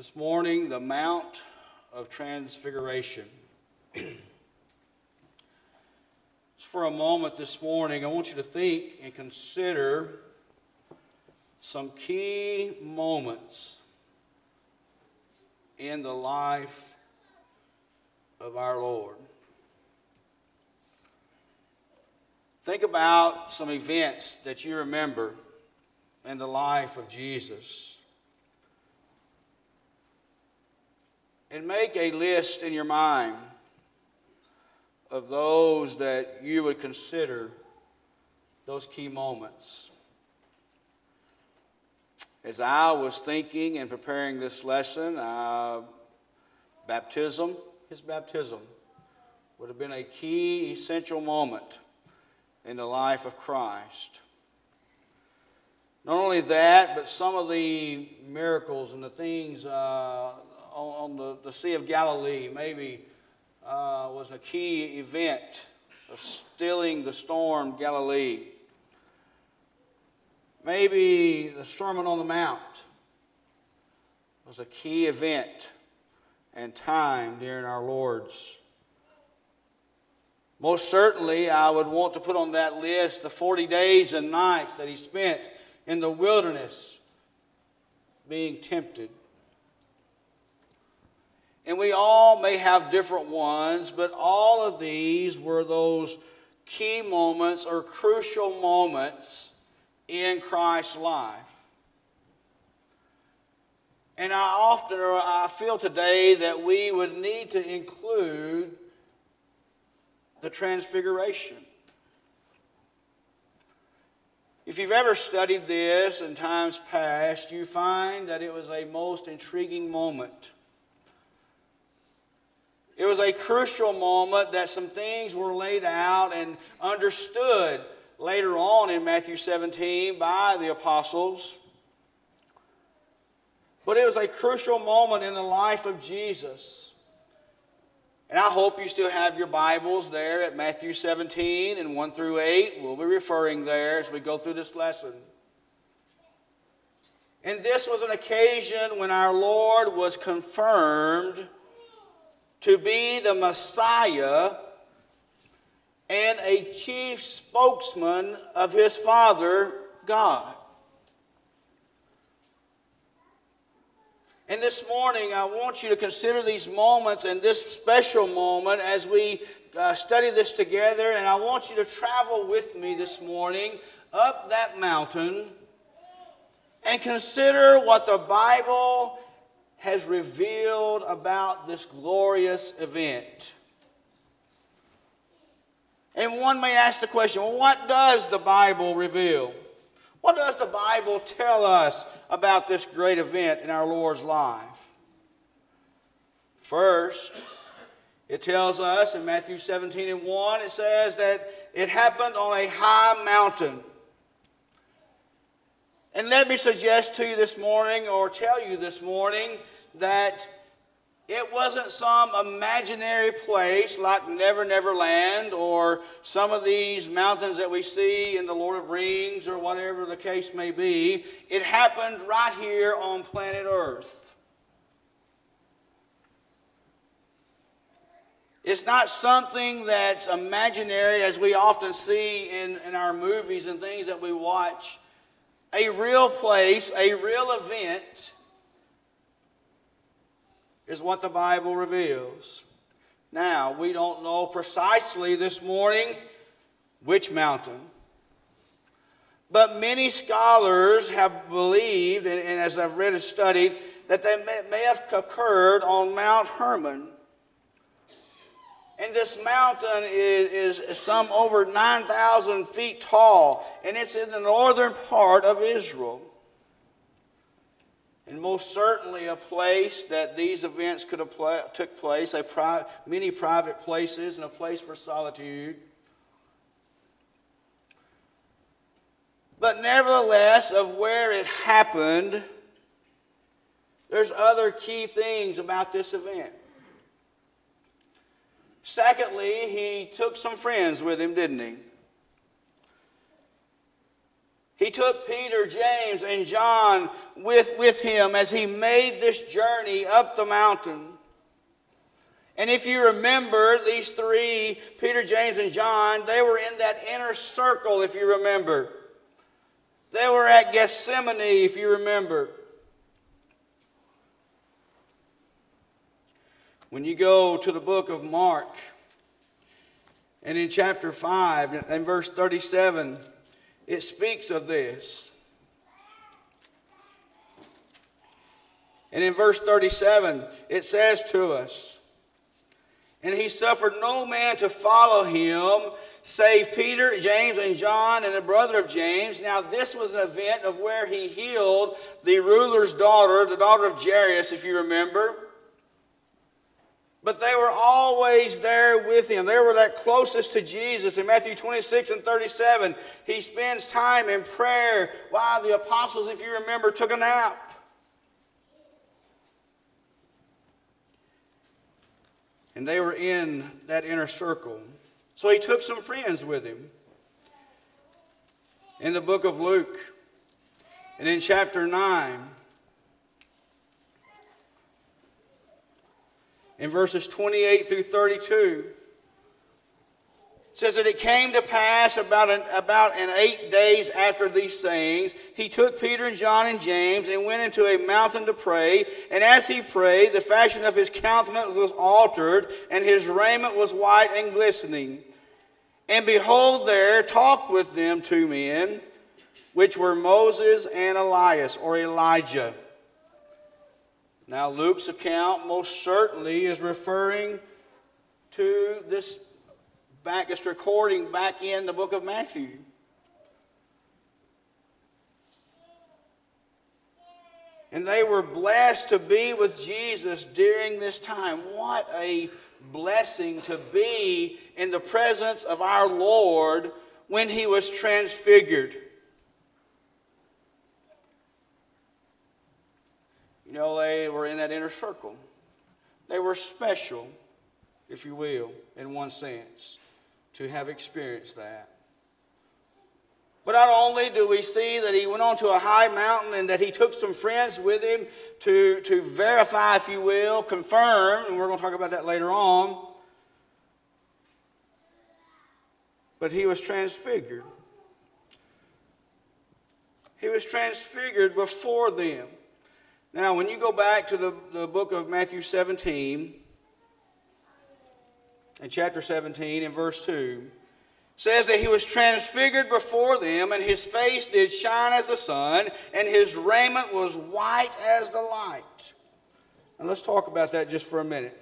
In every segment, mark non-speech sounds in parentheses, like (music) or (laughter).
This morning, the Mount of Transfiguration. for a moment this morning, I want you to think and consider some key moments in the life of our Lord. Think about some events that you remember in the life of Jesus. And make a list in your mind of those that you would consider those key moments. As I was thinking and preparing this lesson, uh, baptism, his baptism, would have been a key, essential moment in the life of Christ. Not only that, but some of the miracles and the things uh, on, the, the Sea of Galilee, maybe uh, was a key event of stilling the storm Galilee. Maybe the Sermon on the Mount was a key event and time during our Lord's. Most certainly, I would want to put on that list the 40 days and nights that he spent in the wilderness being tempted. And we all may have different ones, but all of these were those key moments or crucial moments in Christ's life. And I often, or I feel today, that we would need to include the Transfiguration. If you've ever studied this in times past, you find that it was a most intriguing moment it was a crucial moment that some things were laid out and understood later on in Matthew 17 by the apostles. But it was a crucial moment in the life of Jesus. And I hope you still have your Bibles there at Matthew 17 and 1 through 8. We'll be referring there as we go through this lesson. And this was an occasion when our Lord was confirmed to be the Messiah and a chief spokesman of his Father, God. And this morning, I want you to consider these moments and this special moment as we uh, study this together. And I want you to travel with me this morning up that mountain and consider what the Bible has revealed about this glorious event. And one may ask the question well, what does the Bible reveal? What does the Bible tell us about this great event in our Lord's life? First, it tells us in Matthew 17 and 1, it says that it happened on a high mountain. And let me suggest to you this morning, or tell you this morning, that it wasn't some imaginary place like Never Never Land or some of these mountains that we see in the Lord of Rings or whatever the case may be. It happened right here on planet Earth. It's not something that's imaginary as we often see in, in our movies and things that we watch a real place, a real event, is what the Bible reveals. Now, we don't know precisely this morning which mountain. But many scholars have believed, and, as I've read and studied, that they may, have occurred on Mount Hermon. And this mountain is, is some over 9,000 feet tall, and it's in the northern part of Israel. And most certainly a place that these events could have pla- took place, a pri- many private places and a place for solitude. But nevertheless, of where it happened, there's other key things about this event. Secondly, he took some friends with him, didn't he? He took Peter, James, and John with, with him as he made this journey up the mountain. And if you remember, these three, Peter, James, and John, they were in that inner circle, if you remember. They were at Gethsemane, if you remember. When you go to the book of Mark, and in chapter 5 and verse 37, it speaks of this. And in verse 37, it says to us, And he suffered no man to follow him, save Peter, James, and John, and the brother of James. Now, this was an event of where he healed the ruler's daughter, the daughter of Jairus, if you remember. But they were always there with him. They were that closest to Jesus. In Matthew 26 and 37, he spends time in prayer while the apostles, if you remember, took a nap. And they were in that inner circle. So he took some friends with him. In the book of Luke, and in chapter 9, in verses 28 through 32 says that it came to pass about an, about an eight days after these sayings, he took Peter and John and James and went into a mountain to pray. And as he prayed, the fashion of his countenance was altered, and his raiment was white and glistening. And behold, there talked with them two men, which were Moses and Elias, or Elijah now, Luke's account most certainly is referring to this back, this recording back in the book of Matthew. And they were blessed to be with Jesus during this time. What a blessing to be in the presence of our Lord when he was transfigured. You know, they were in that inner circle. They were special, if you will, in one sense, to have experienced that. But not only do we see that he went on to a high mountain and that he took some friends with him to, to verify, if you will, confirm, and we're going to talk about that later on, but he was transfigured. He was transfigured before them. Now, when you go back to the, the book of Matthew 17, and chapter 17, and verse 2, says that he was transfigured before them, and his face did shine as the sun, and his raiment was white as the light. And let's talk about that just for a minute.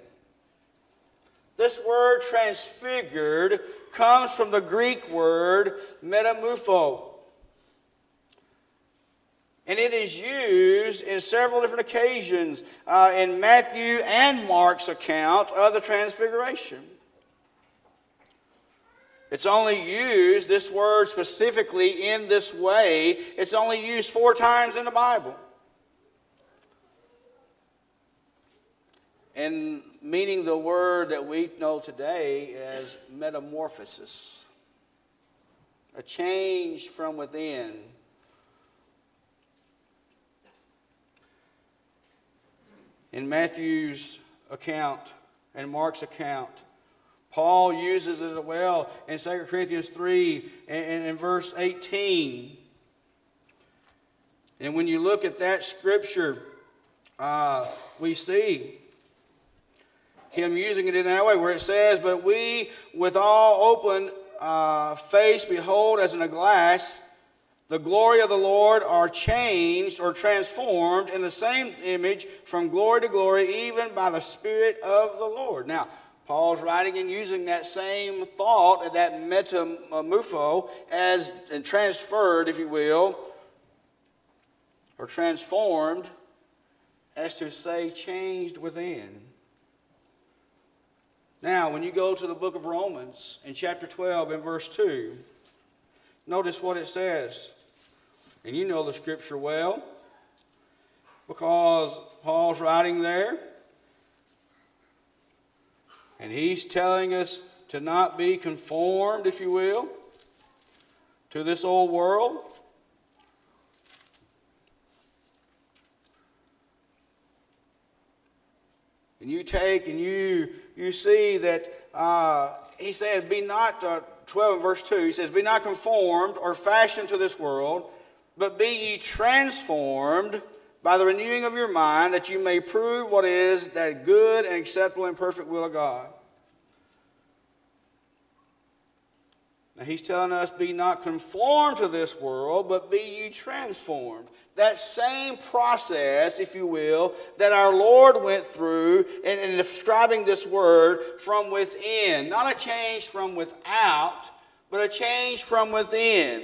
This word transfigured comes from the Greek word metamorpho. And it is used in several different occasions uh, in Matthew and Mark's account of the Transfiguration. It's only used, this word specifically in this way, it's only used four times in the Bible. And meaning the word that we know today as metamorphosis, a change from within in Matthew's account and Mark's account. Paul uses it well in 2 Corinthians 3 and, in verse 18. And when you look at that scripture, uh, we see him using it in that way, where it says, But we, with all open uh, face, behold as in a glass the glory of the Lord are changed or transformed in the same image from glory to glory, even by the Spirit of the Lord. Now, Paul's writing and using that same thought, that metamorpho, as transferred, if you will, or transformed, as to say, changed within. Now, when you go to the book of Romans in chapter 12 and verse 2, notice what it says. And you know the scripture well because Paul's writing there. And he's telling us to not be conformed, if you will, to this old world. And you take and you you see that uh, he says, "Be not uh, twelve, verse two. He says, "Be not conformed or fashioned to this world, but be ye transformed by the renewing of your mind, that you may prove what is that good and acceptable and perfect will of God. Now he's telling us, Be not conformed to this world, but be ye transformed that same process, if you will, that our Lord went through in, in describing this word from within. Not a change from without, but a change from within.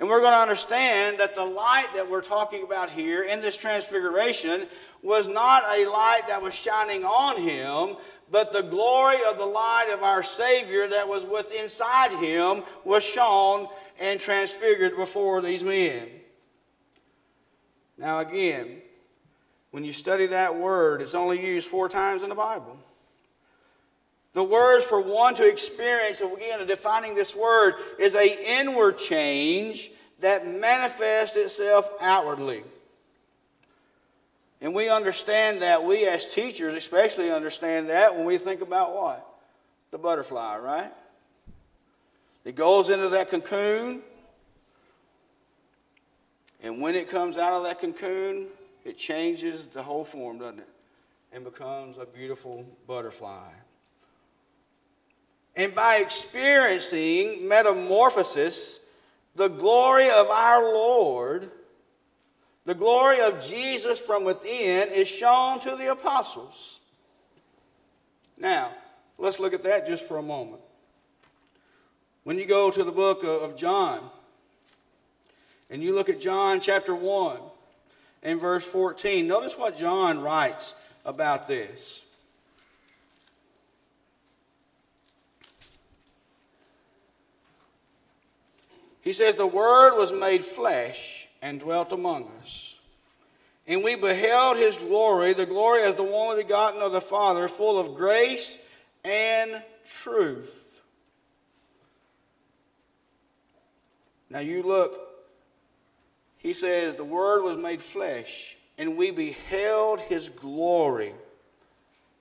And we're going to understand that the light that we're talking about here in this transfiguration was not a light that was shining on him, but the glory of the light of our Savior that was within inside him was shown and transfigured before these men. Now, again, when you study that word, it's only used four times in the Bible. The words for one to experience, again, defining this word, is a inward change that manifests itself outwardly. And we understand that. We as teachers especially understand that when we think about what? The butterfly, right? It goes into that cocoon, and when it comes out of that cocoon, it changes the whole form, doesn't it? And becomes a beautiful butterfly. And by experiencing metamorphosis, the glory of our Lord, the glory of Jesus from within, is shown to the apostles. Now, let's look at that just for a moment. When you go to the book of John, and you look at John chapter 1 and verse 14, notice what John writes about this. He says, The Word was made flesh and dwelt among us. And we beheld his glory, the glory as the one begotten of the Father, full of grace and truth. Now you look he says, The Word was made flesh, and we beheld His glory.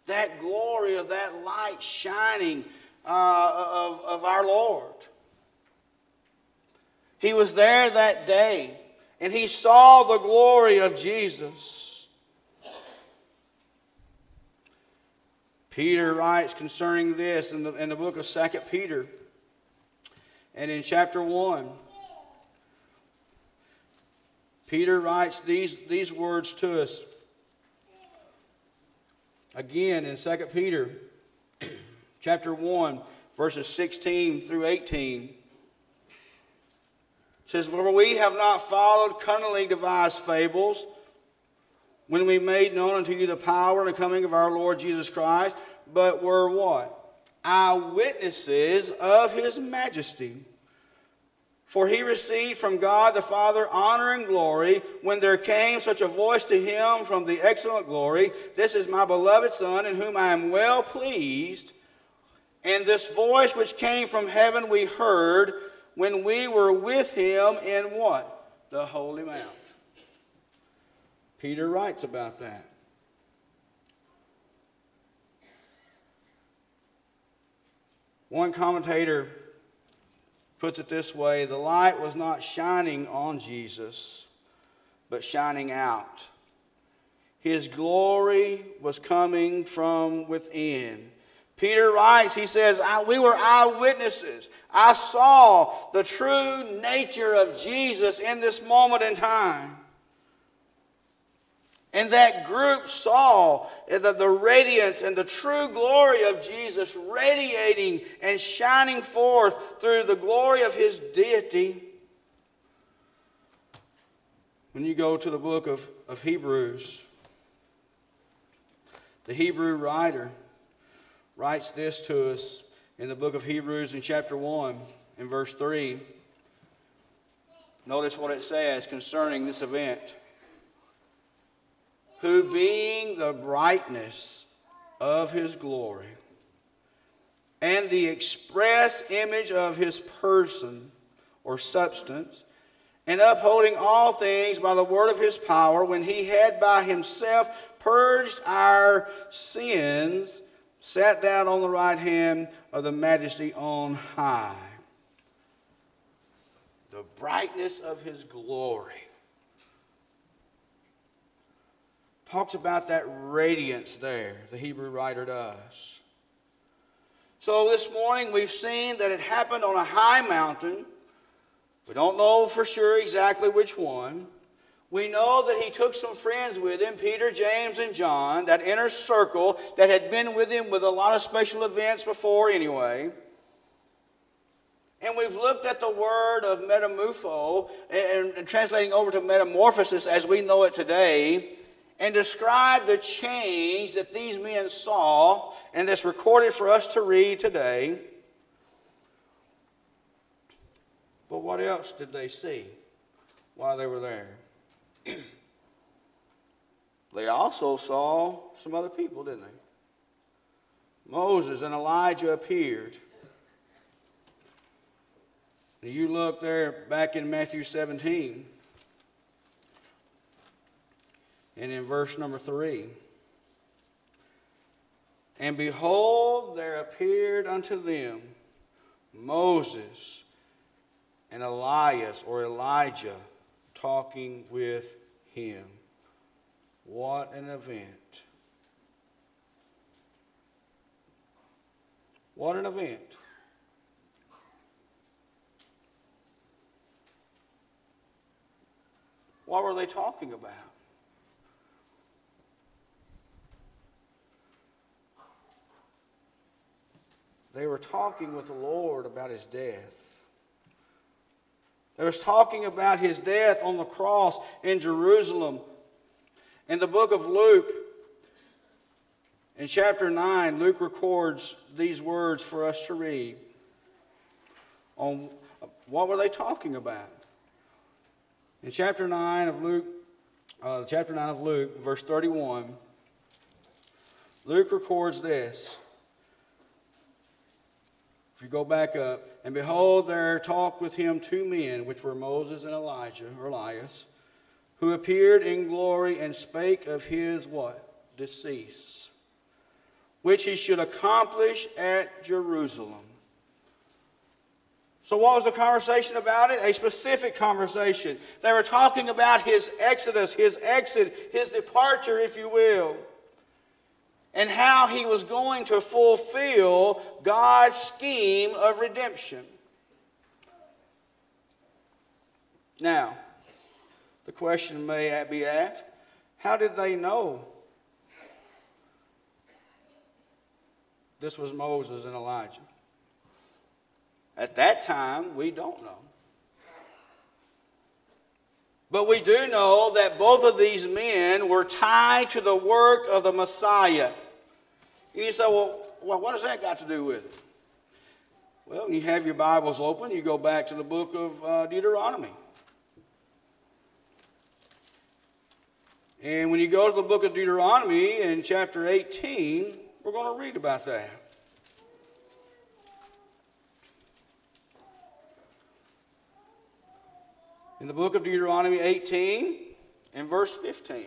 That glory of that light shining uh, of, of our Lord. He was there that day, and he saw the glory of Jesus. Peter writes concerning this in the, in the book of 2 Peter and in chapter 1. Peter writes these, these words to us again in 2 Peter (clears throat) chapter 1, verses 16 through 18. Says, For we have not followed cunningly devised fables when we made known unto you the power and the coming of our Lord Jesus Christ, but were what? Eyewitnesses of his majesty. For he received from God the Father honor and glory when there came such a voice to him from the excellent glory This is my beloved Son, in whom I am well pleased. And this voice which came from heaven we heard when we were with him in what? The Holy Mount. Peter writes about that. One commentator puts it this way the light was not shining on Jesus, but shining out. His glory was coming from within. Peter writes, he says, We were eyewitnesses. I saw the true nature of Jesus in this moment in time. And that group saw the, the radiance and the true glory of Jesus radiating and shining forth through the glory of his deity. When you go to the book of, of Hebrews, the Hebrew writer writes this to us in the book of Hebrews in chapter 1 in verse 3. Notice what it says concerning this event who being the brightness of his glory and the express image of his person or substance, and upholding all things by the word of his power, when he had by himself purged our sins, sat down on the right hand of the majesty on high. The brightness of his glory. Talks about that radiance there, the Hebrew writer does. So this morning we've seen that it happened on a high mountain. We don't know for sure exactly which one. We know that he took some friends with him, Peter, James, and John, that inner circle that had been with him with a lot of special events before anyway. And we've looked at the word of metamorpho and, and translating over to metamorphosis as we know it today and described the change that these men saw, and that's recorded for us to read today. But what else did they see while they were there? (clears throat) they also saw some other people, didn't they? Moses and Elijah appeared. You look there back in Matthew 17 and in verse number 3. And behold, there appeared unto them Moses and Elias or Elijah talking with him. What an event! What an event. What were they talking about? They were talking with the Lord about his death. They was talking about his death on the cross in Jerusalem. In the book of Luke, in chapter 9, Luke records these words for us to read. On what were they talking about? In chapter 9 of Luke, uh, chapter 9 of Luke, verse 31, Luke records this. If you go back up, and behold, there talked with him two men, which were Moses and Elijah, or Elias, who appeared in glory and spake of his what? Decease, which he should accomplish at Jerusalem. So, what was the conversation about it? A specific conversation. They were talking about his exodus, his exit, his departure, if you will and how he was going to fulfill God's scheme of redemption. Now, the question may be asked how did they know this was Moses and Elijah? At that time, we don't know. But we do know that both of these men were tied to the work of the Messiah. And you say, well, well what has that got to do with it? Well, when you have your Bibles open, you go back to the book of uh, Deuteronomy. And when you go to the book of Deuteronomy in chapter 18, we're going to read about that. in the book of Deuteronomy 18 and verse 15.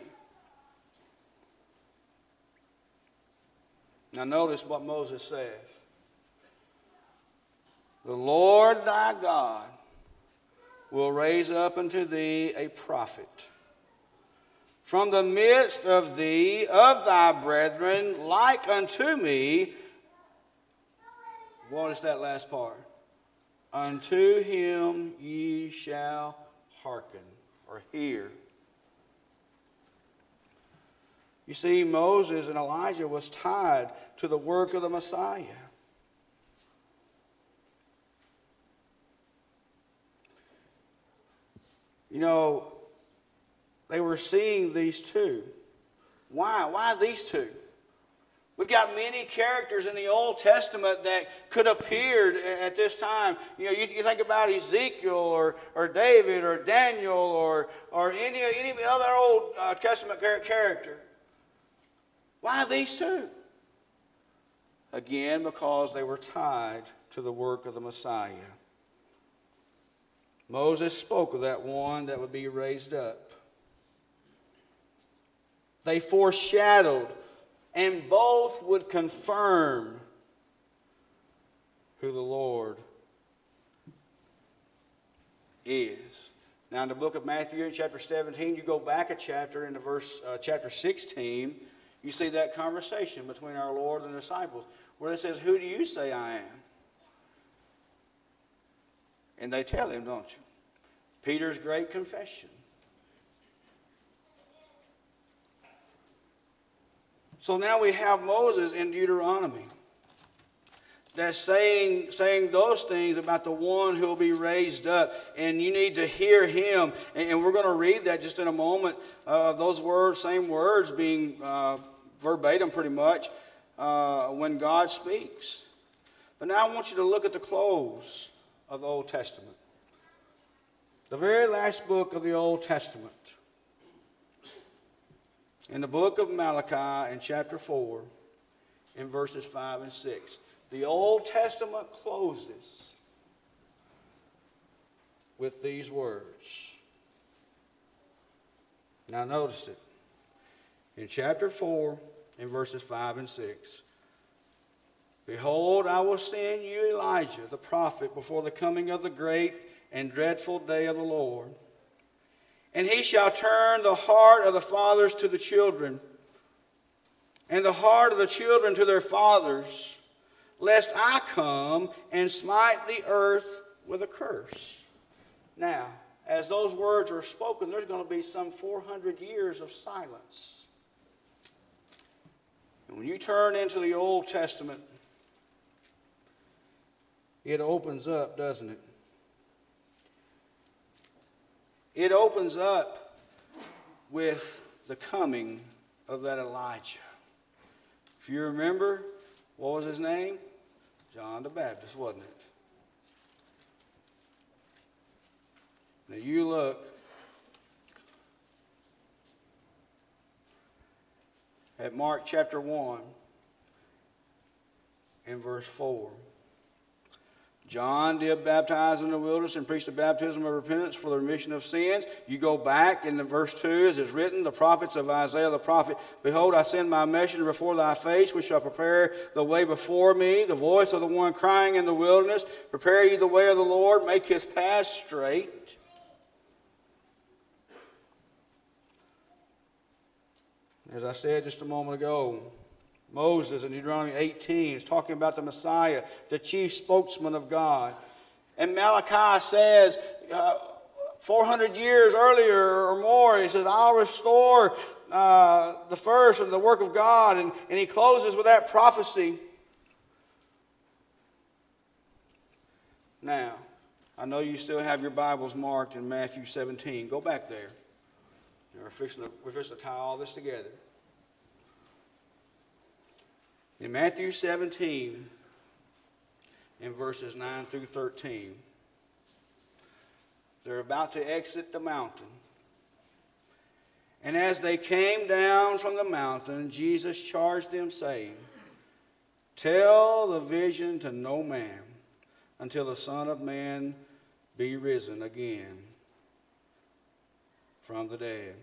Now, notice what Moses says The Lord thy God will raise up unto thee a prophet from the midst of thee, of thy brethren, like unto me. What is that last part? Unto him ye shall hearken or hear. You see, Moses and Elijah was tied to the work of the Messiah. You know, they were seeing these two. Why? Why these two? We've got many characters in the Old Testament that could have appeared at this time. You know, you, you think about Ezekiel or, or David or Daniel or, or any, any other Old uh, Testament character. Why these two? Again, because they were tied to the work of the Messiah. Moses spoke of that one that would be raised up. They foreshadowed, and both would confirm who the Lord is. Now, in the book of Matthew, chapter 17, you go back a chapter into verse uh, chapter 16, you see that conversation between our Lord and the disciples, where it says, "Who do you say I am?" And they tell him, don't you? Peter's great confession. So now we have Moses in Deuteronomy that's saying, saying those things about the one who will be raised up. And you need to hear him. And, and we're going to read that just in a moment. Uh, those words, same words, being uh, verbatim pretty much uh, when God speaks. But now I want you to look at the close of the Old Testament. The very last book of the Old Testament. In the book of Malachi, in chapter 4, in verses 5 and 6. The Old Testament closes with these words. Now, notice it. In chapter 4, in verses 5 and 6. Behold, I will send you Elijah the prophet before the coming of the great and dreadful day of the Lord. And he shall turn the heart of the fathers to the children, and the heart of the children to their fathers lest I come and smite the earth with a curse. Now, as those words are spoken, there's going to be some 400 years of silence. And when you turn into the Old Testament, it opens up, doesn't it? It opens up with the coming of that Elijah. If you remember, what was his name? John the Baptist, wasn't it? Now you look at Mark chapter 1 and verse 4. John did baptize in the wilderness and preached the baptism of repentance for the remission of sins. You go back in the verse 2, as it's written, the prophets of Isaiah the prophet, Behold, I send my messenger before thy face, which shall prepare the way before me, the voice of the one crying in the wilderness, Prepare ye the way of the Lord, make his path straight. As I said just a moment ago, Moses in Deuteronomy 18 is talking about the Messiah, the chief spokesman of God. And Malachi says, uh, 400 years earlier or more, he says, I'll restore uh, the first of the work of God. And, and he closes with that prophecy. Now, I know you still have your Bibles marked in Matthew 17. Go back there. We're fixing to, we're fixing to tie all this together. In Matthew 17, in verses 9 through 13, they're about to exit the mountain. And as they came down from the mountain, Jesus charged them, saying, Tell the vision to no man until the Son of Man be risen again from the dead.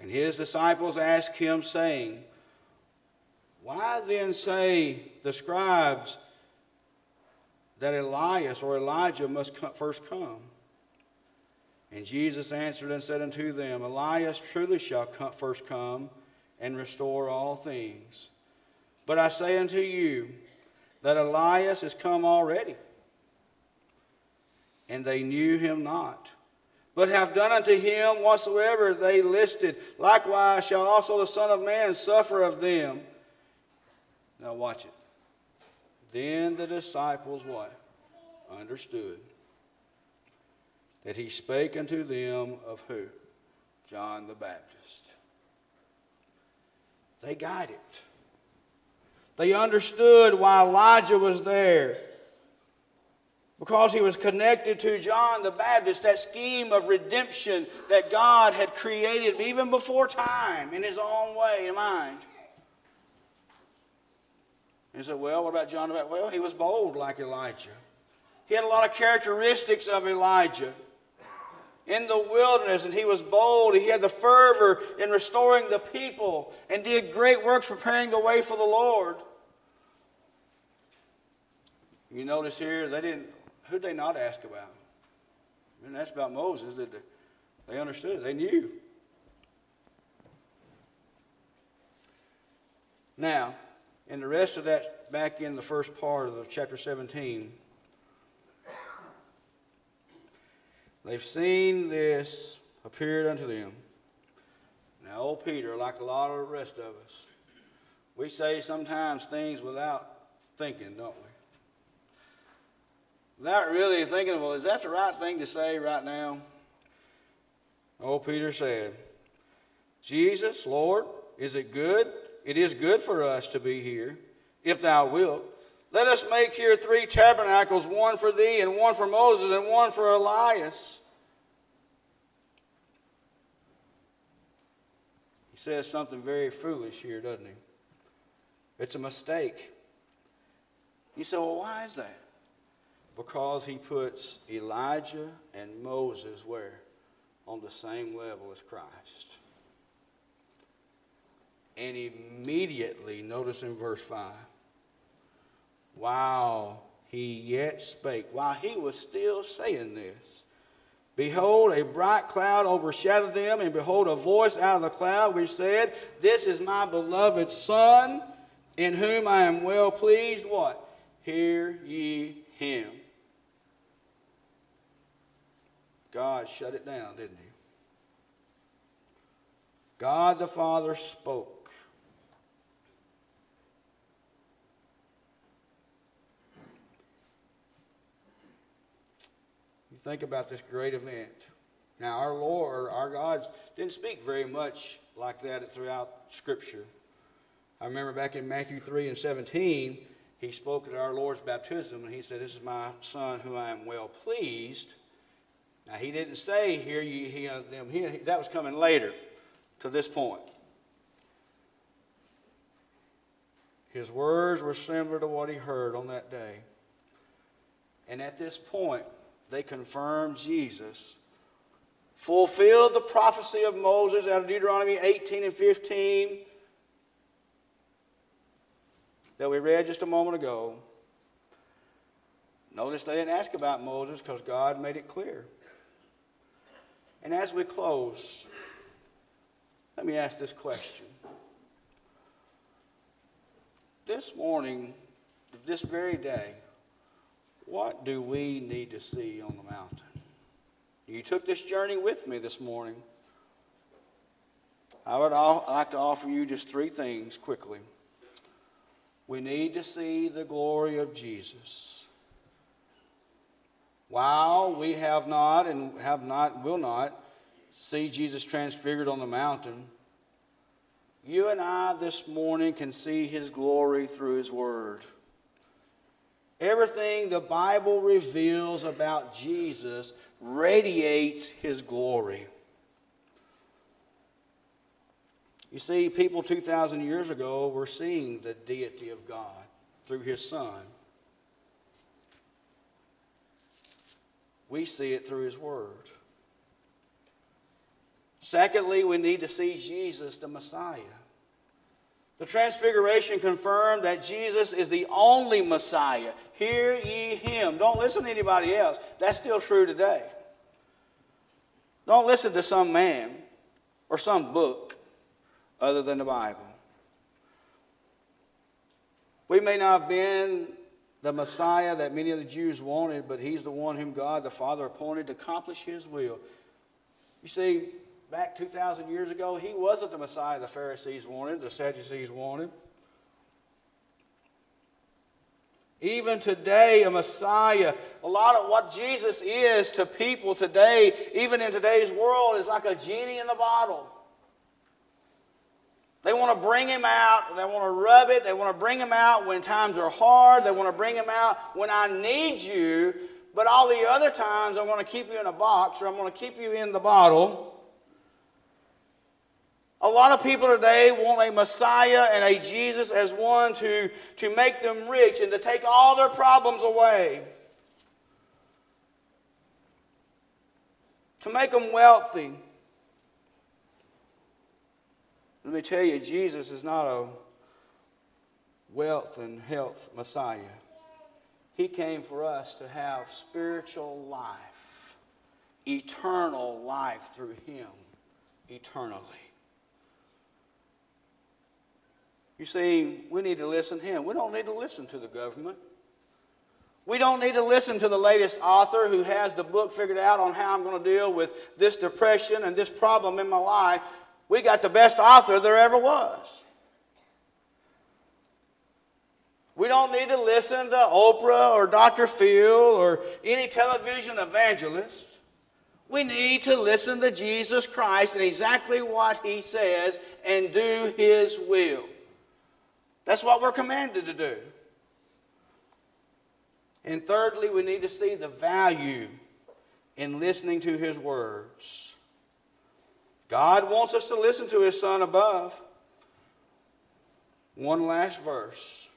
And his disciples asked him, saying, why then say the scribes that Elias or Elijah must first come? And Jesus answered and said unto them, Elias truly shall first come and restore all things. But I say unto you that Elias is come already, and they knew him not, but have done unto him whatsoever they listed. Likewise shall also the Son of Man suffer of them. Now watch it. Then the disciples what? Understood that he spake unto them of who? John the Baptist. They got it. They understood why Elijah was there. Because he was connected to John the Baptist, that scheme of redemption that God had created even before time in his own way and mind. He said, Well, what about John the Baptist? Well, he was bold like Elijah. He had a lot of characteristics of Elijah. in the wilderness, and he was bold. He had the fervor in restoring the people and did great works preparing the way for the Lord. You notice here, they didn't, who did they not ask about? Didn't ask about Moses, did they? They understood, they knew. Now, in the rest of that, back in the first part of chapter 17, they've seen this appeared unto them. Now, old Peter, like a lot of the rest of us, we say sometimes things without thinking, don't we? Without really thinking, well, is that the right thing to say right now? Old Peter said, Jesus, Lord, is it good it is good for us to be here, if thou wilt. Let us make here three tabernacles, one for thee, and one for Moses, and one for Elias. He says something very foolish here, doesn't he? It's a mistake. You say, well, why is that? Because he puts Elijah and Moses where? On the same level as Christ. And immediately, notice in verse 5, while he yet spake, while he was still saying this, behold, a bright cloud overshadowed them, and behold, a voice out of the cloud which said, This is my beloved Son, in whom I am well pleased. What? Hear ye him. God shut it down, didn't he? God the Father spoke. You think about this great event. Now, our Lord, our God, didn't speak very much like that throughout Scripture. I remember back in Matthew 3 and 17, he spoke at our Lord's baptism, and he said, This is my Son who I am well pleased. Now, he didn't say, Hear ye he, uh, them. He, that was coming later to this point. His words were similar to what he heard on that day. And at this point, they confirmed Jesus, fulfilled the prophecy of Moses out of Deuteronomy 18 and 15 that we read just a moment ago. Notice they didn't ask about Moses because God made it clear. And as we close, let me ask this question. This morning, this very day, what do we need to see on the mountain? You took this journey with me this morning. I would like to offer you just three things quickly. We need to see the glory of Jesus. While we have not and have not, will not see Jesus transfigured on the mountain, you and I this morning can see his glory through his word. Everything the Bible reveals about Jesus radiates his glory. You see, people 2,000 years ago were seeing the deity of God through his Son. We see it through his Word. Secondly, we need to see Jesus, the Messiah. The Transfiguration confirmed that Jesus is the only Messiah. Hear ye him. Don't listen to anybody else. That's still true today. Don't listen to some man or some book other than the Bible. We may not have been the Messiah that many of the Jews wanted, but he's the one whom God the Father appointed to accomplish his will. You see, back 2,000 years ago, he wasn't the Messiah the Pharisees wanted, the Sadducees wanted. Even today, a Messiah, a lot of what Jesus is to people today, even in today's world, is like a genie in the bottle. They want to bring him out. They want to rub it. They want to bring him out when times are hard. They want to bring him out when I need you. But all the other times, I'm going to keep you in a box or I'm going to keep you in the bottle. A lot of people today want a Messiah and a Jesus as one to, to make them rich and to take all their problems away. to make them wealthy. Let me tell you, Jesus is not a wealth and health Messiah. He came for us to have spiritual life, eternal life through Him, eternally. You see, we need to listen to Him. We don't need to listen to the government. We don't need to listen to the latest author who has the book figured out on how I'm going to deal with this depression and this problem in my life. We got the best author there ever was. We don't need to listen to Oprah or Dr. Phil or any television evangelist. We need to listen to Jesus Christ and exactly what he says and do his will. That's what we're commanded to do. And thirdly, we need to see the value in listening to his words. God wants us to listen to his son above. One last verse.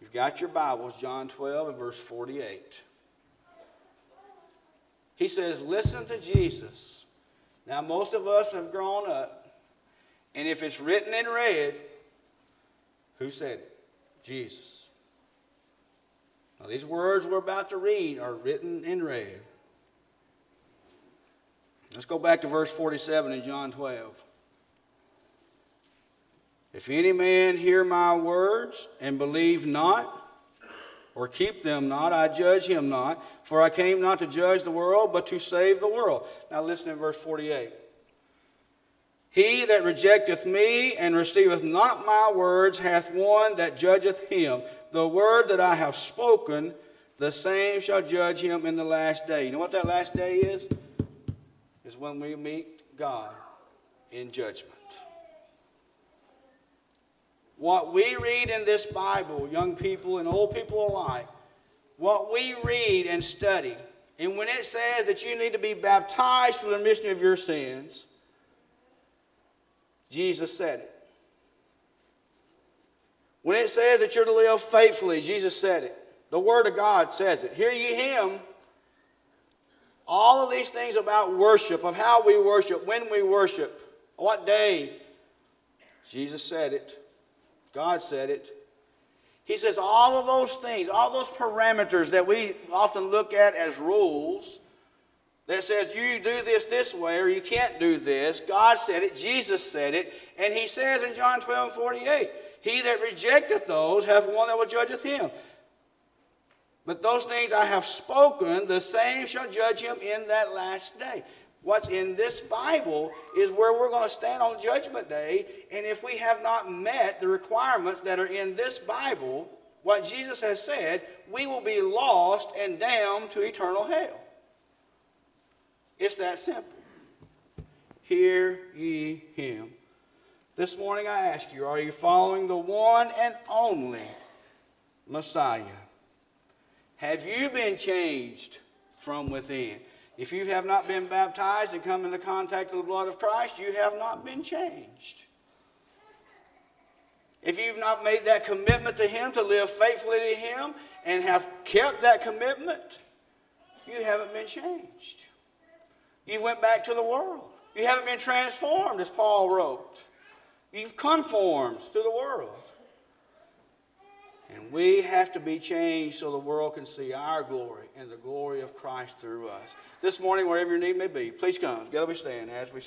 You've got your Bibles, John 12 and verse 48. He says, Listen to Jesus. Now, most of us have grown up, and if it's written in red, who said it? Jesus. Now, these words we're about to read are written in red. Let's go back to verse 47 in John 12. If any man hear my words and believe not, or keep them not, I judge him not, for I came not to judge the world, but to save the world. Now listen to verse 48. He that rejecteth me and receiveth not my words hath one that judgeth him. The word that I have spoken, the same shall judge him in the last day. You know what that last day is? Is when we meet God in judgment. What we read in this Bible, young people and old people alike, what we read and study, and when it says that you need to be baptized for the remission of your sins, Jesus said it. When it says that you're to live faithfully, Jesus said it. The Word of God says it. Hear ye Him. All of these things about worship, of how we worship, when we worship, what day, Jesus said it. God said it. He says all of those things, all those parameters that we often look at as rules, that says you do this this way or you can't do this. God said it, Jesus said it, and he says in John 12 48, He that rejecteth those hath one that will judgeth him. But those things I have spoken, the same shall judge him in that last day. What's in this Bible is where we're going to stand on Judgment Day, and if we have not met the requirements that are in this Bible, what Jesus has said, we will be lost and damned to eternal hell. It's that simple. Hear ye him. This morning I ask you, are you following the one and only Messiah? Have you been changed from within? If you have not been baptized and come into contact with the blood of Christ, you have not been changed. If you've not made that commitment to Him, to live faithfully to Him, and have kept that commitment, you haven't been changed. You went back to the world. You haven't been transformed, as Paul wrote. You've conformed to the world. And we have to be changed so the world can see our glory and the glory of Christ through us. This morning, wherever your need may be, please come. Together we stand as we.